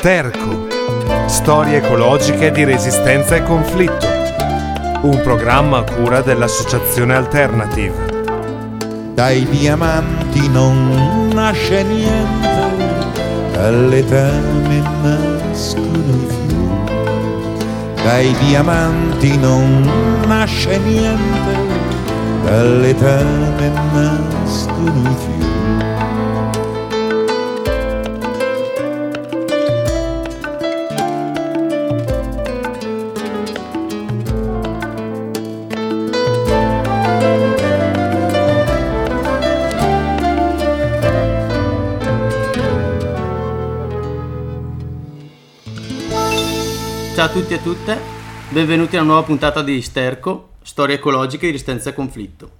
Sterco. Storie ecologiche di resistenza e conflitto. Un programma a cura dell'Associazione Alternative. Dai diamanti non nasce niente, dalle teme nascono i fiori. Dai diamanti non nasce niente, dalle teme nascono i fiori. Ciao a tutti e a tutte, benvenuti a una nuova puntata di Sterco, storie ecologiche di resistenza e conflitto.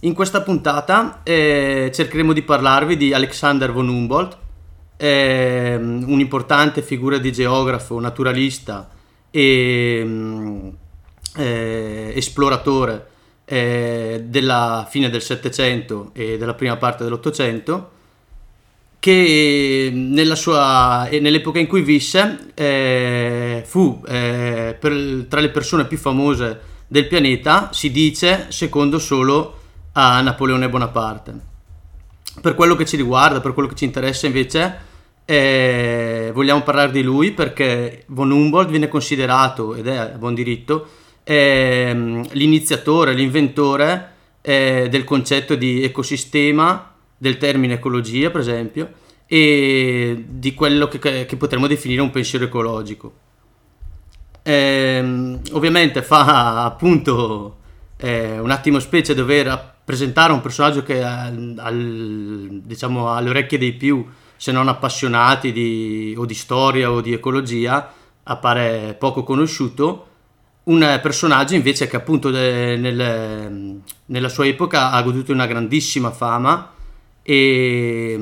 In questa puntata eh, cercheremo di parlarvi di Alexander von Humboldt, eh, un'importante figura di geografo, naturalista e mm, eh, esploratore eh, della fine del Settecento e della prima parte dell'Ottocento che sua, nell'epoca in cui visse eh, fu eh, per, tra le persone più famose del pianeta, si dice, secondo solo a Napoleone Bonaparte. Per quello che ci riguarda, per quello che ci interessa invece, eh, vogliamo parlare di lui perché von Humboldt viene considerato, ed è a buon diritto, ehm, l'iniziatore, l'inventore eh, del concetto di ecosistema del termine ecologia, per esempio, e di quello che, che potremmo definire un pensiero ecologico. Ehm, ovviamente fa appunto eh, un attimo specie dover presentare un personaggio che al, diciamo alle orecchie dei più, se non appassionati di, o di storia o di ecologia, appare poco conosciuto. Un personaggio invece che appunto de, nel, nella sua epoca ha goduto una grandissima fama e,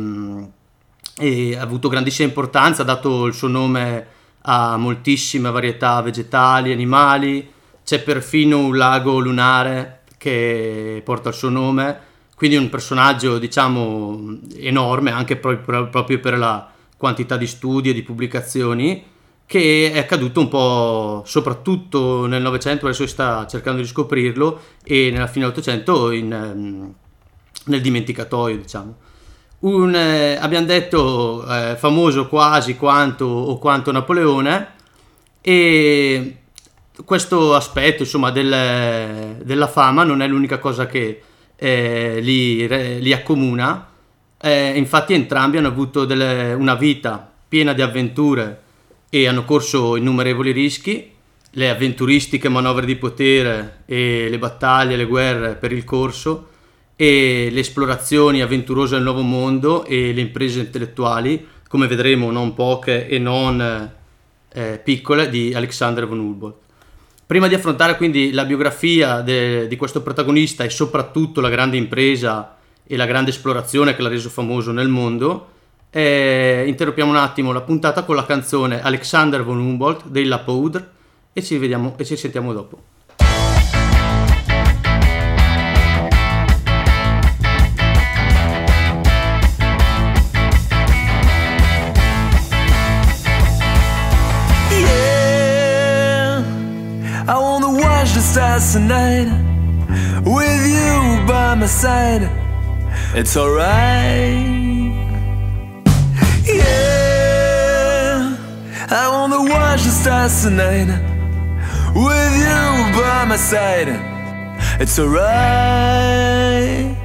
e, ha avuto grandissima importanza, ha dato il suo nome a moltissime varietà vegetali, animali, c'è perfino un lago lunare che porta il suo nome, quindi un personaggio diciamo enorme anche proprio per la quantità di studi e di pubblicazioni che è accaduto un po' soprattutto nel Novecento, adesso si sta cercando di scoprirlo, e nella fine dell'Ottocento in, nel dimenticatoio, diciamo. Un, eh, abbiamo detto eh, famoso quasi quanto o quanto Napoleone e questo aspetto insomma del, della fama non è l'unica cosa che eh, li, li, accomuna eh, infatti entrambi hanno avuto delle, una vita piena di avventure e hanno corso innumerevoli rischi le avventuristiche manovre di potere e le battaglie, le guerre per il corso e le esplorazioni avventurose del nuovo mondo e le imprese intellettuali, come vedremo non poche e non eh, piccole, di Alexander von Humboldt. Prima di affrontare quindi la biografia de, di questo protagonista e soprattutto la grande impresa e la grande esplorazione che l'ha reso famoso nel mondo, eh, interrompiamo un attimo la puntata con la canzone Alexander von Humboldt dei La Poudre e ci, vediamo, e ci sentiamo dopo. Stars tonight with you by my side. It's alright. Yeah, I wanna watch the stars tonight with you by my side. It's alright.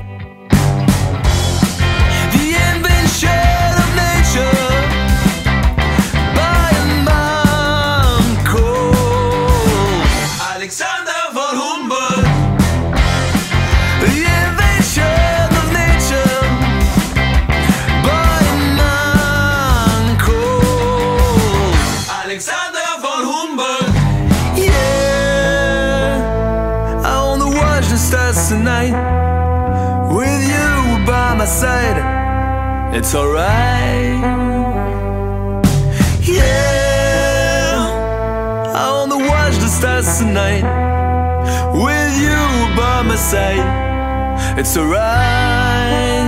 Side, it's alright. Yeah, I wanna watch the stars tonight with you by my side. It's alright.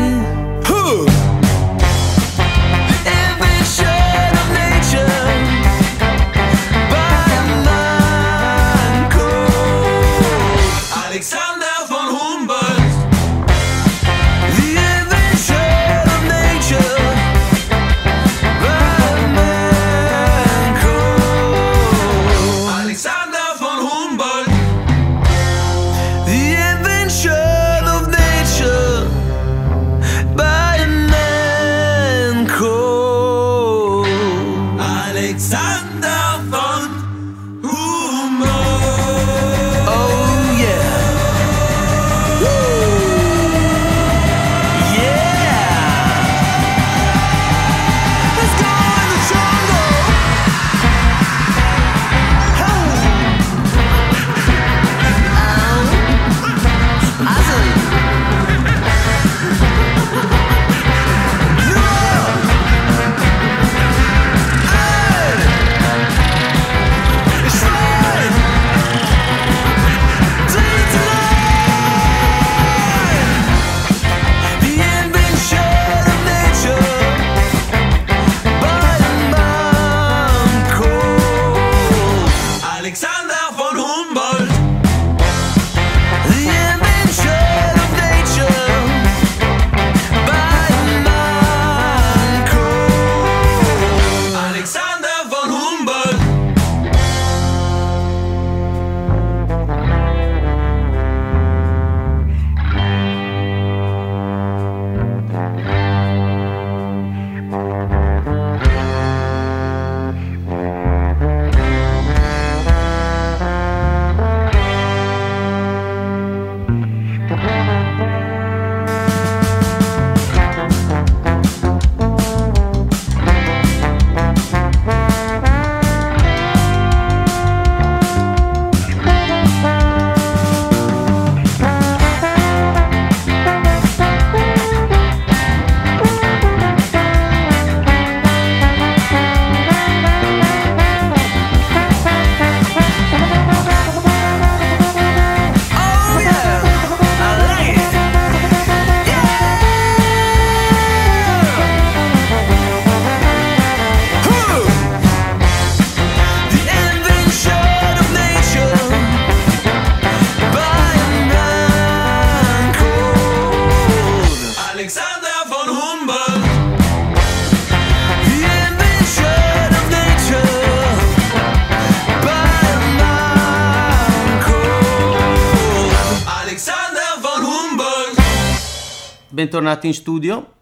Bentornati in studio.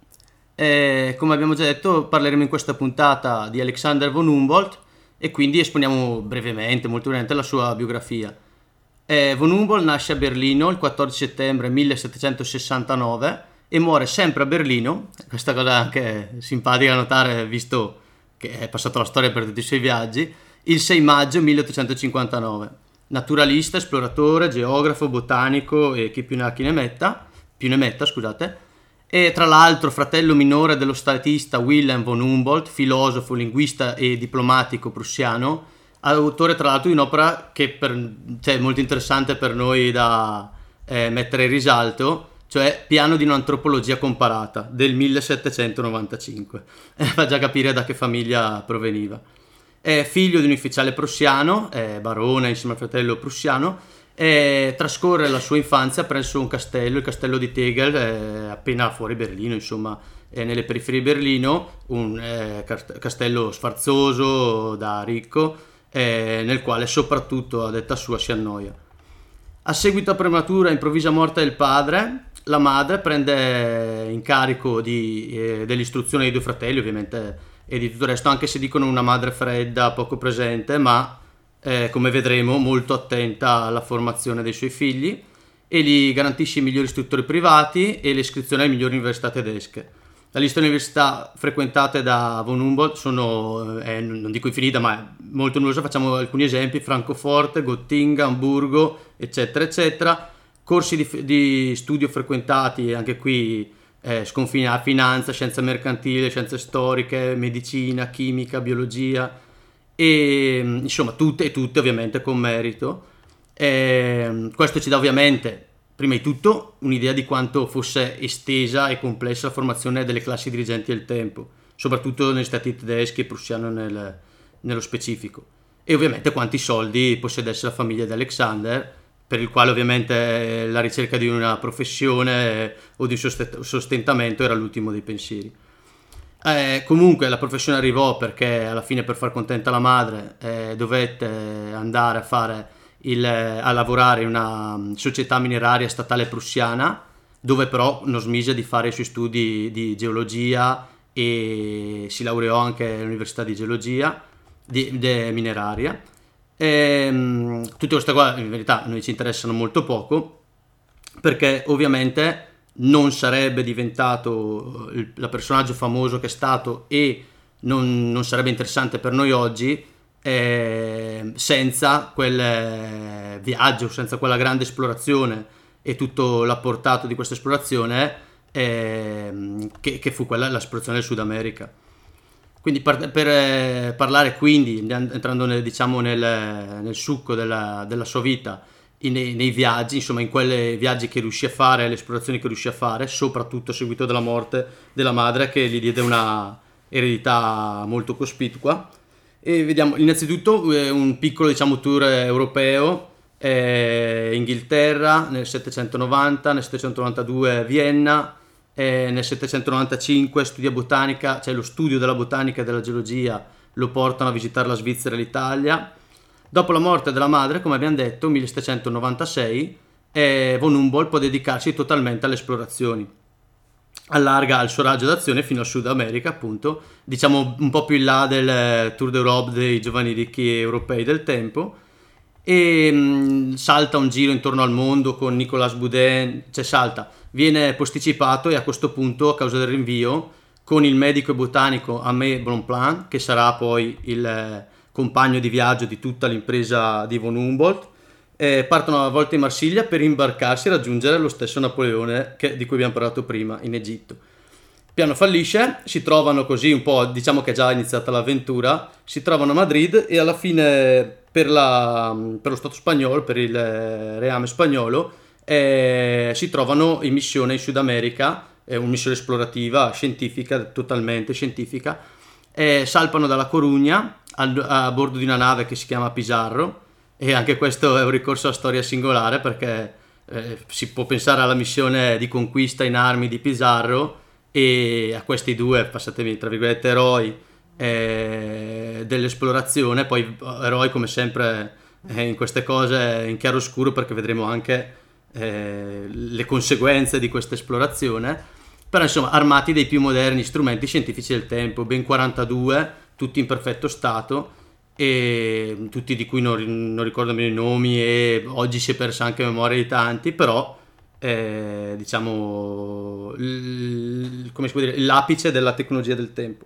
Eh, come abbiamo già detto, parleremo in questa puntata di Alexander von Humboldt e quindi esponiamo brevemente, molto brevemente, la sua biografia. Eh, von Humboldt nasce a Berlino il 14 settembre 1769 e muore sempre a Berlino. Questa cosa è anche simpatica da notare, visto che è passato la storia per tutti i suoi viaggi. Il 6 maggio 1859. Naturalista, esploratore, geografo, botanico e chi più ne ha chi ne metta, più ne metta, scusate. E tra l'altro fratello minore dello statista Wilhelm von Humboldt, filosofo, linguista e diplomatico prussiano, autore tra l'altro di un'opera che per- cioè, è molto interessante per noi da eh, mettere in risalto, cioè Piano di un'antropologia comparata del 1795. Eh, fa già capire da che famiglia proveniva. È figlio di un ufficiale prussiano, è barone insieme al fratello prussiano, e trascorre la sua infanzia presso un castello, il castello di Tegel, eh, appena fuori Berlino, insomma, eh, nelle periferie di Berlino, un eh, cast- castello sfarzoso da ricco, eh, nel quale soprattutto a detta sua si annoia. A seguito a prematura e improvvisa morte del padre, la madre prende incarico di, eh, dell'istruzione dei due fratelli, ovviamente, e di tutto il resto, anche se dicono una madre fredda, poco presente, ma eh, come vedremo molto attenta alla formazione dei suoi figli e gli garantisce i migliori istruttori privati e l'iscrizione alle migliori università tedesche. La lista di università frequentate da von Humboldt sono, eh, non dico infinita, ma è molto numerosa. Facciamo alcuni esempi: Francoforte, Gottinga, Amburgo, eccetera, eccetera. Corsi di, di studio frequentati anche qui eh, sconfina finanza, scienza mercantile, scienze storiche, medicina, chimica, biologia e insomma tutte e tutte ovviamente con merito. E, questo ci dà ovviamente prima di tutto un'idea di quanto fosse estesa e complessa la formazione delle classi dirigenti del tempo, soprattutto negli stati tedeschi e prussiano nel- nello specifico. E ovviamente quanti soldi possedesse la famiglia di Alexander, per il quale ovviamente la ricerca di una professione o di un sost- sostentamento era l'ultimo dei pensieri. Eh, comunque la professione arrivò perché alla fine per far contenta la madre eh, dovette andare a, fare il, a lavorare in una mm, società mineraria statale prussiana dove però non smise di fare i suoi studi di geologia e si laureò anche all'università di geologia di, de mineraria. E, mm, tutte queste cose in verità noi ci interessano molto poco perché ovviamente non sarebbe diventato il, il personaggio famoso che è stato e non, non sarebbe interessante per noi oggi eh, senza quel eh, viaggio, senza quella grande esplorazione e tutto l'apportato di questa esplorazione eh, che, che, fu quella l'esplorazione del Sud America. Quindi per, per eh, parlare quindi, entrando nel, diciamo nel, nel succo della, della, sua vita, in, nei viaggi, insomma in quei viaggi che riuscì a fare, le esplorazioni che riuscì a fare, soprattutto seguito dalla morte della madre che gli diede una eredità molto cospicua. E vediamo innanzitutto eh, un piccolo diciamo, tour europeo, eh, Inghilterra nel 790, nel 792 Vienna, eh, nel 795 studia botanica, cioè lo studio della botanica e della geologia lo portano a visitare la Svizzera e l'Italia. Dopo la morte della madre, come abbiamo detto, 1796, eh, von Humboldt può dedicarsi totalmente alle esplorazioni. Allarga il suo raggio d'azione fino al Sud America, appunto, diciamo un po' più in là del Tour d'Europe dei giovani ricchi europei del tempo, e mh, mm, salta un giro intorno al mondo con Nicolas Boudin, cioè salta, viene posticipato e a questo punto, a causa del rinvio, con il medico e botanico Amé Bonplan, che sarà poi il eh, compagno di viaggio di tutta l'impresa di von Humboldt, eh, partono a volte in Marsiglia per imbarcarsi e raggiungere lo stesso Napoleone che, di cui abbiamo parlato prima in Egitto. Piano fallisce, si trovano così un po', diciamo che è già iniziata l'avventura, si trovano a Madrid e alla fine per, la, per lo Stato spagnolo, per il reame spagnolo, eh, si trovano in missione in Sud America, è una missione esplorativa, scientifica, totalmente scientifica, eh, salpano dalla Corugna a, a bordo di una nave che si chiama Pizarro. E anche questo è un ricorso a storia singolare perché eh, si può pensare alla missione di conquista in armi di Pizarro e a questi due, passatemi tra virgolette, eroi eh, dell'esplorazione, poi eroi come sempre eh, in queste cose in chiaro scuro perché vedremo anche eh, le conseguenze di questa esplorazione, però insomma armati dei più moderni strumenti scientifici del tempo, ben 42, tutti in perfetto stato e tutti di cui non, non ricordo bene i nomi e oggi si è persa anche memoria di tanti, però eh, diciamo l, dire, l'apice della tecnologia del tempo.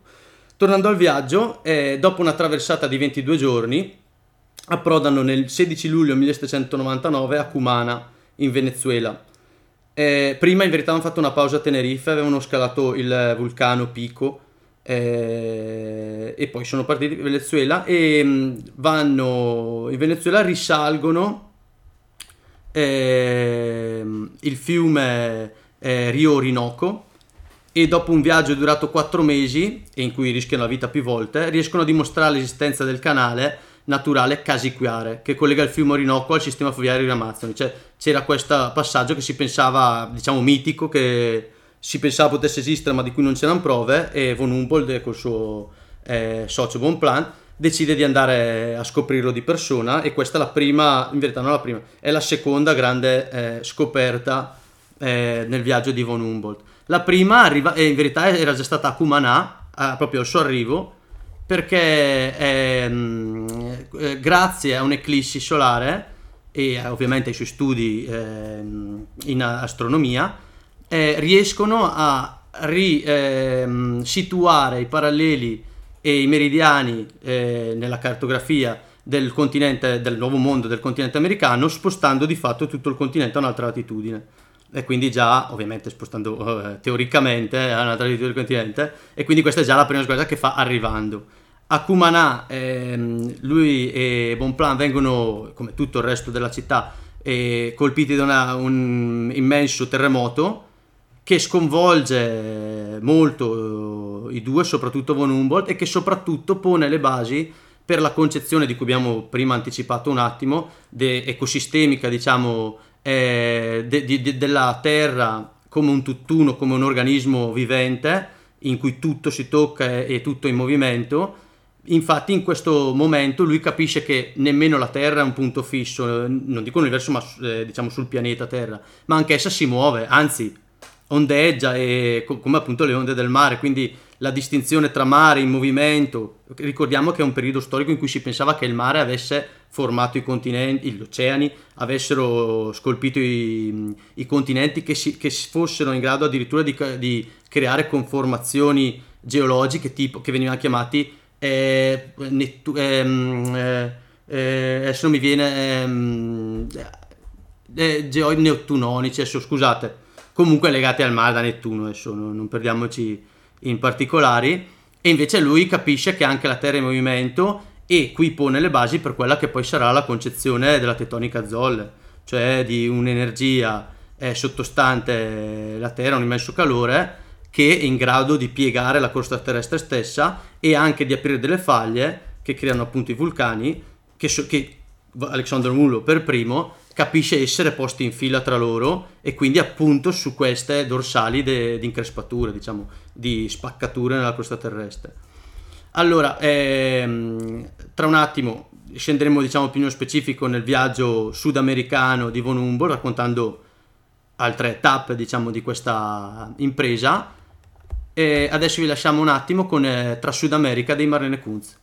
Tornando al viaggio, eh, dopo una traversata di 22 giorni, approdano nel 16 luglio 1799 a Cumana, in Venezuela. Eh, prima in verità hanno fatto una pausa a Tenerife, avevano scalato il vulcano Pico eh, e poi sono partiti in Venezuela e mm, vanno in Venezuela, risalgono eh, il fiume eh, Rio Orinoco e dopo un viaggio durato quattro mesi e in cui rischiano la vita più volte, riescono a dimostrare l'esistenza del canale naturale Casiquiare che collega il fiume Orinoco al sistema fluviario di Amazzoni. Cioè, c'era questo passaggio che si pensava, diciamo, mitico, che si pensava potesse esistere ma di cui non c'erano prove e von Humboldt col suo eh, socio Bonplan decide di andare a scoprirlo di persona e questa è la prima, in verità non la prima, è la seconda grande eh, scoperta eh, nel viaggio di von Humboldt. La prima arriva, in verità era già stata a Cumanà, proprio al suo arrivo, perché ehm, eh, grazie a un'eclissi solare e eh, ovviamente ai suoi studi eh, in astronomia, eh, riescono a risituare ehm, i paralleli e i meridiani eh, nella cartografia del continente, del nuovo mondo del continente americano, spostando di fatto tutto il continente a un'altra latitudine. E quindi già ovviamente spostando eh, teoricamente a un'altra latitudine del continente. E quindi questa è già la prima cosa che fa arrivando a Cumanà ehm, lui e Bonplan vengono come tutto il resto della città eh, colpiti da una, un immenso terremoto che sconvolge molto i due, soprattutto von Humboldt e che soprattutto pone le basi per la concezione di cui abbiamo prima anticipato un attimo, de- ecosistemica diciamo eh, de, de, della Terra come un tutt'uno, come un organismo vivente in cui tutto si tocca e, e tutto in movimento. Infatti in questo momento lui capisce che nemmeno la Terra è un punto fisso, non dico l'universo ma eh, diciamo sul pianeta Terra, ma anche essa si muove, anzi ondeggia e, come appunto le onde del mare, quindi la distinzione tra mare in movimento. Ricordiamo che è un periodo storico in cui si pensava che il mare avesse formato i continenti, gli oceani, avessero scolpito i, i continenti, che, si, che fossero in grado addirittura di, di creare conformazioni geologiche tipo, che venivano chiamati eh, nettu- ehm, eh, eh, adesso non mi viene ehm, eh, geoidi nettunonici adesso scusate. Comunque legati al mare da Nettuno adesso non, non perdiamoci in particolari. E invece lui capisce che anche la Terra è in movimento e qui pone le basi per quella che poi sarà la concezione della tettonica zolle, cioè di un'energia eh, sottostante la Terra, un immenso calore che è in grado di piegare la crosta terrestre stessa e anche di aprire delle faglie che creano appunto i vulcani che, so, che Alexander Mullo per primo capisce essere posti in fila tra loro e quindi appunto su queste dorsali di increspature, diciamo, di spaccature nella crosta terrestre. Allora, ehm, tra un attimo scenderemo diciamo più nello specifico nel viaggio sudamericano di Von Humboldt raccontando altre tappe diciamo di questa impresa e adesso vi lasciamo un attimo con eh, Tra Sud America dei Marlene Kunz.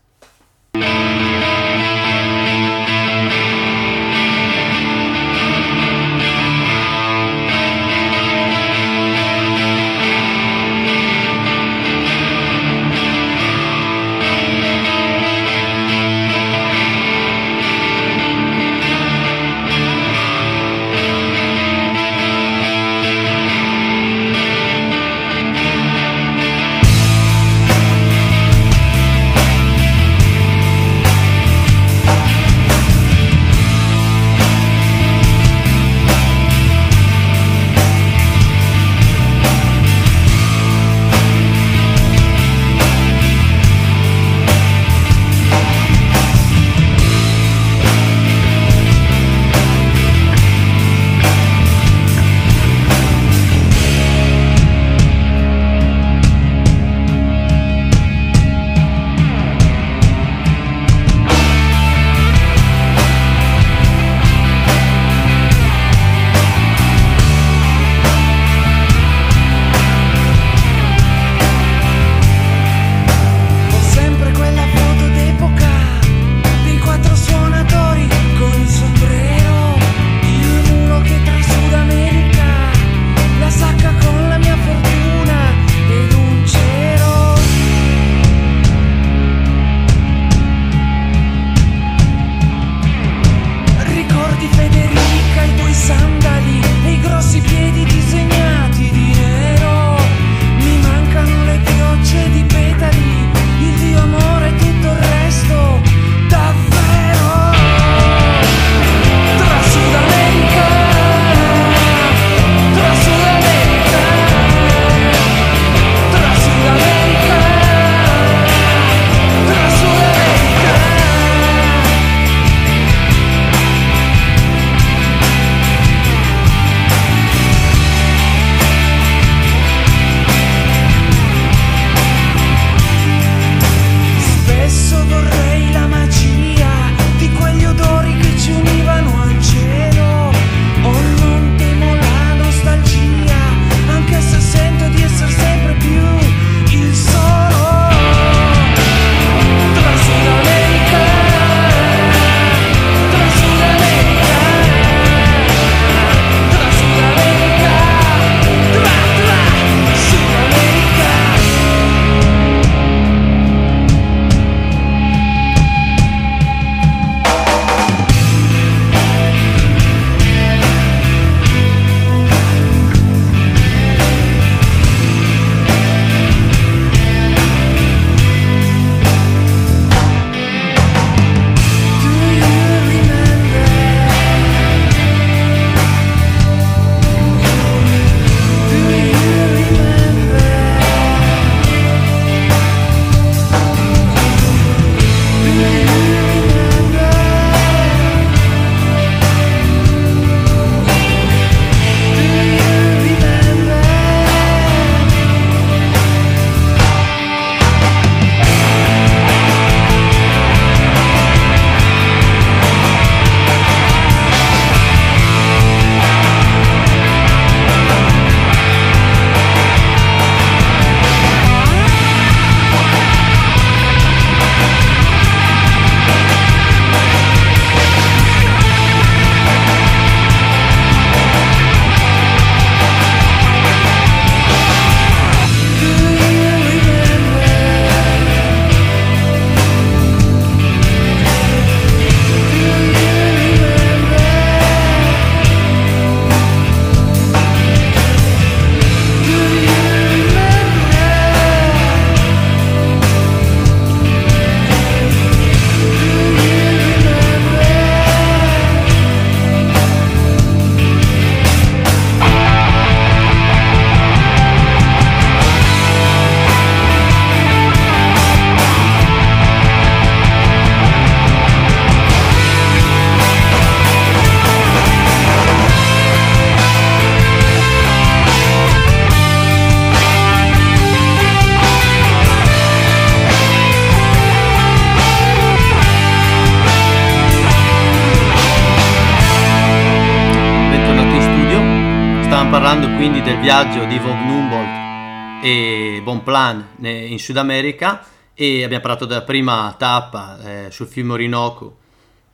Del viaggio di von Humboldt e Bonplan in Sud America e abbiamo parlato della prima tappa eh, sul fiume Orinoco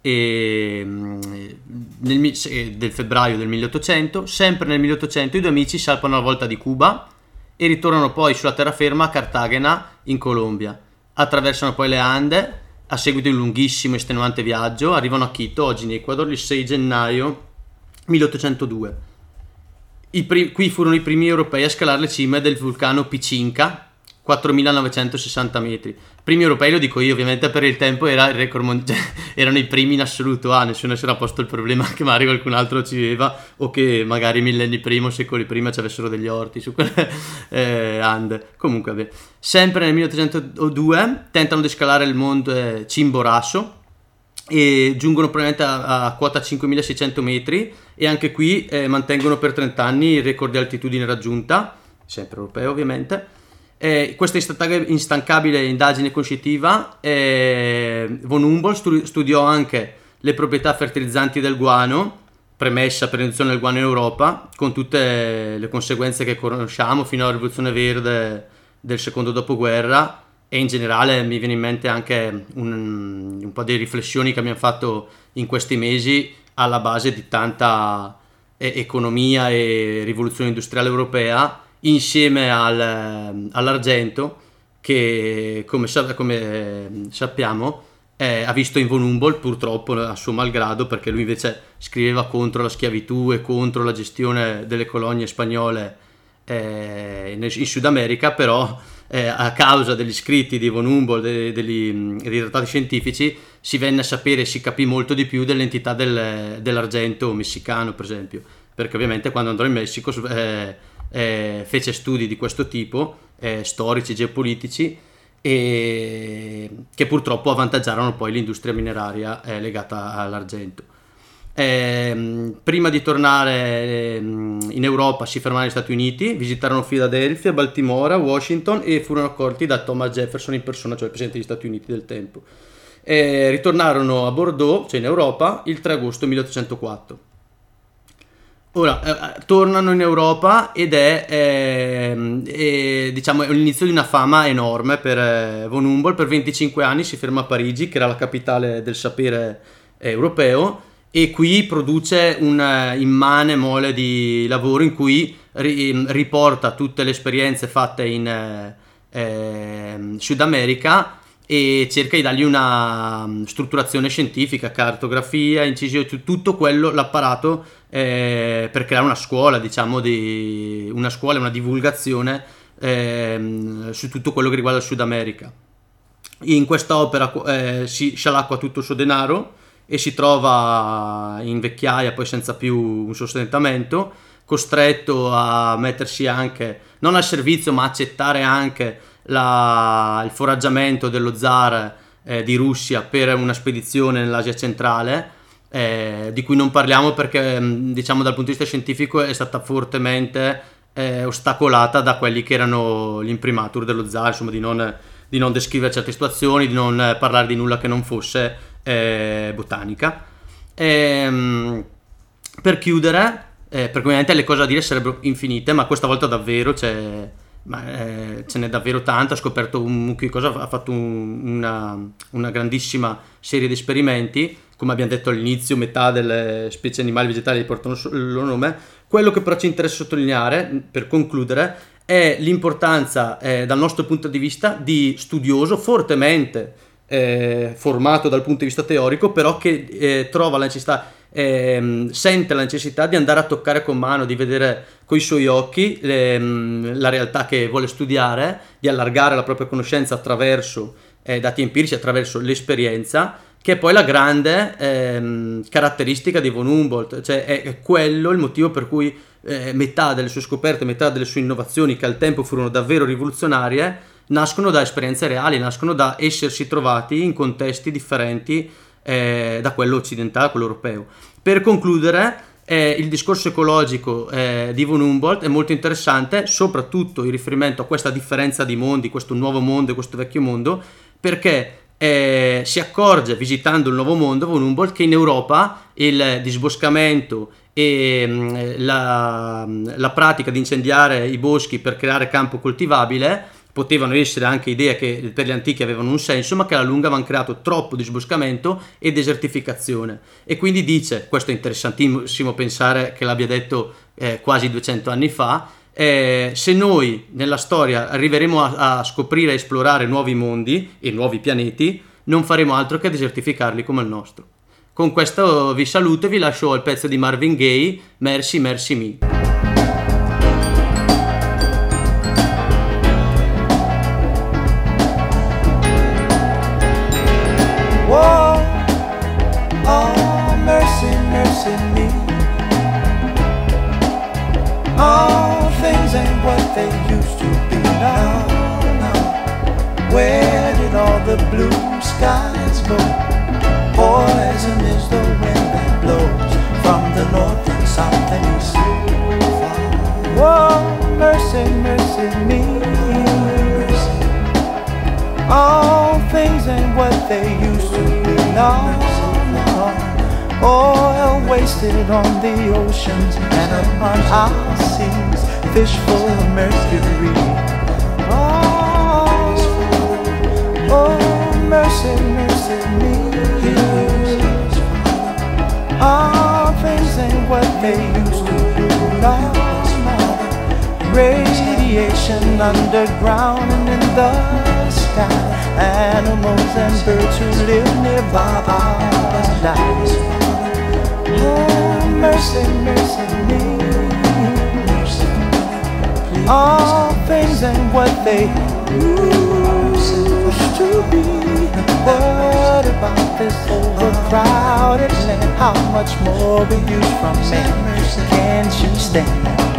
e, mm, nel, del febbraio del 1800. Sempre nel 1800 i due amici salpano la volta di Cuba e ritornano poi sulla terraferma a Cartagena in Colombia. Attraversano poi le Ande a seguito di un lunghissimo e estenuante viaggio, arrivano a Quito, oggi in Ecuador, il 6 gennaio 1802. Prim- qui furono i primi europei a scalare le cime del vulcano Picinca, 4.960 metri. Primi europei, lo dico io, ovviamente per il tempo era il record mondiale, cioè, erano i primi in assoluto, ah, nessuno si era posto il problema che magari qualcun altro ci viveva o che magari millenni prima o secoli prima ci avessero degli orti su quelle eh, Ande. Comunque, vabbè. Sempre nel 1802 tentano di scalare il monte Cimborasso e giungono probabilmente a, a quota 5.600 metri e anche qui eh, mantengono per 30 anni il record di altitudine raggiunta, sempre europeo ovviamente. Eh, questa instancabile indagine conoscitiva, eh, von Humboldt studiò anche le proprietà fertilizzanti del guano, premessa per l'introduzione del guano in Europa, con tutte le conseguenze che conosciamo fino alla rivoluzione verde del secondo dopoguerra e in generale mi viene in mente anche un, un po' di riflessioni che abbiamo fatto in questi mesi alla base di tanta economia e rivoluzione industriale europea insieme al, all'argento che come, come sappiamo eh, ha visto in Von Humboldt purtroppo a suo malgrado perché lui invece scriveva contro la schiavitù e contro la gestione delle colonie spagnole eh, in, Sud America però eh, a causa degli scritti di Von Humboldt e degli, dei trattati scientifici si venne a sapere e si capì molto di più dell'entità del, dell'argento messicano per esempio perché ovviamente quando andrò in Messico eh, eh, fece studi di questo tipo, eh, storici, geopolitici, e che purtroppo avvantaggiarono poi l'industria mineraria eh, legata all'argento. Eh, prima di tornare ehm, in Europa si fermarono negli Stati Uniti, visitarono Filadelfia, Baltimora, Washington e furono accolti da Thomas Jefferson in persona, cioè il presidente degli Stati Uniti del tempo. Eh, ritornarono a Bordeaux, cioè in Europa, il 3 agosto 1804. Ora, eh, eh, tornano in Europa ed è, eh, diciamo, l'inizio di una fama enorme per eh, Von Humboldt. Per 25 anni si ferma a Parigi, che era la capitale del sapere eh, europeo, e qui produce un immane mole di lavoro in cui ri- riporta tutte le esperienze fatte in Sud America e cerca di dargli una mm, strutturazione scientifica, cartografia, incisione, tutto quello, l'apparato eh, per creare una scuola, diciamo, di, una scuola, una divulgazione eh, su tutto quello che riguarda il Sud America. In questa opera eh, si scialacqua tutto il suo denaro e si trova in vecchiaia, poi senza più un sostentamento, costretto a mettersi anche, non al servizio, ma accettare anche la, il foraggiamento dello zar eh, di Russia per una spedizione nell'Asia centrale, eh, di cui non parliamo perché mm, diciamo dal punto di vista scientifico è stata fortemente eh, ostacolata da quelli che erano gli imprimatur dello zar, insomma di non, di non descrivere certe situazioni, di non parlare di nulla che non fosse eh, botanica. E, ehm, per chiudere, eh, perché ovviamente le cose da dire sarebbero infinite, ma questa volta davvero c'è ma eh, ce n'è davvero tanto, ha scoperto un mucchio di cose, ha fatto un, una, una, grandissima serie di esperimenti, come abbiamo detto all'inizio, metà delle specie animali e vegetali portano il loro nome. Quello che però ci interessa sottolineare, per concludere, è l'importanza eh, dal nostro punto di vista di studioso fortemente eh, formato dal punto di vista teorico, però che eh, trova la necessità ehm, sente la necessità di andare a toccare con mano, di vedere con i suoi occhi le, ehm, la realtà che vuole studiare, di allargare la propria conoscenza attraverso eh, dati empirici, attraverso l'esperienza, che è poi la grande ehm, caratteristica di von Humboldt, cioè è, è, quello il motivo per cui eh, metà delle sue scoperte, metà delle sue innovazioni, che al tempo furono davvero rivoluzionarie, nascono da esperienze reali, nascono da essersi trovati in contesti differenti eh, da quello occidentale quello europeo. Per concludere, eh, il discorso ecologico eh, di Von Humboldt è molto interessante, soprattutto in riferimento a questa differenza di mondi, questo nuovo mondo e questo vecchio mondo, perché eh, si accorge visitando il Nuovo Mondo von Humboldt che in Europa il disboscamento e mh, mm, la, la pratica di incendiare i boschi per creare campo coltivabile potevano essere anche idee che per gli antichi avevano un senso, ma che alla lunga avevano creato troppo disboscamento e desertificazione. E quindi dice, questo è interessantissimo pensare che l'abbia detto eh, quasi 200 anni fa, eh, se noi nella storia arriveremo a, a scoprire e esplorare nuovi mondi e nuovi pianeti, non faremo altro che desertificarli come il nostro. Con questo vi saluto e vi lascio al pezzo di Marvin Gaye, Mercy Mercy Me. On the oceans and upon our seas. Fish full of mercury. Oh, oh mercy, mercy me. All things ain't what they used to be. No, Radiation underground and in the sky. Animals and birds who live nearby are die. Oh, mercy, mercy me. All things ain't what they used to be. What about this overcrowded land? How much more will you from me? Can't you stand?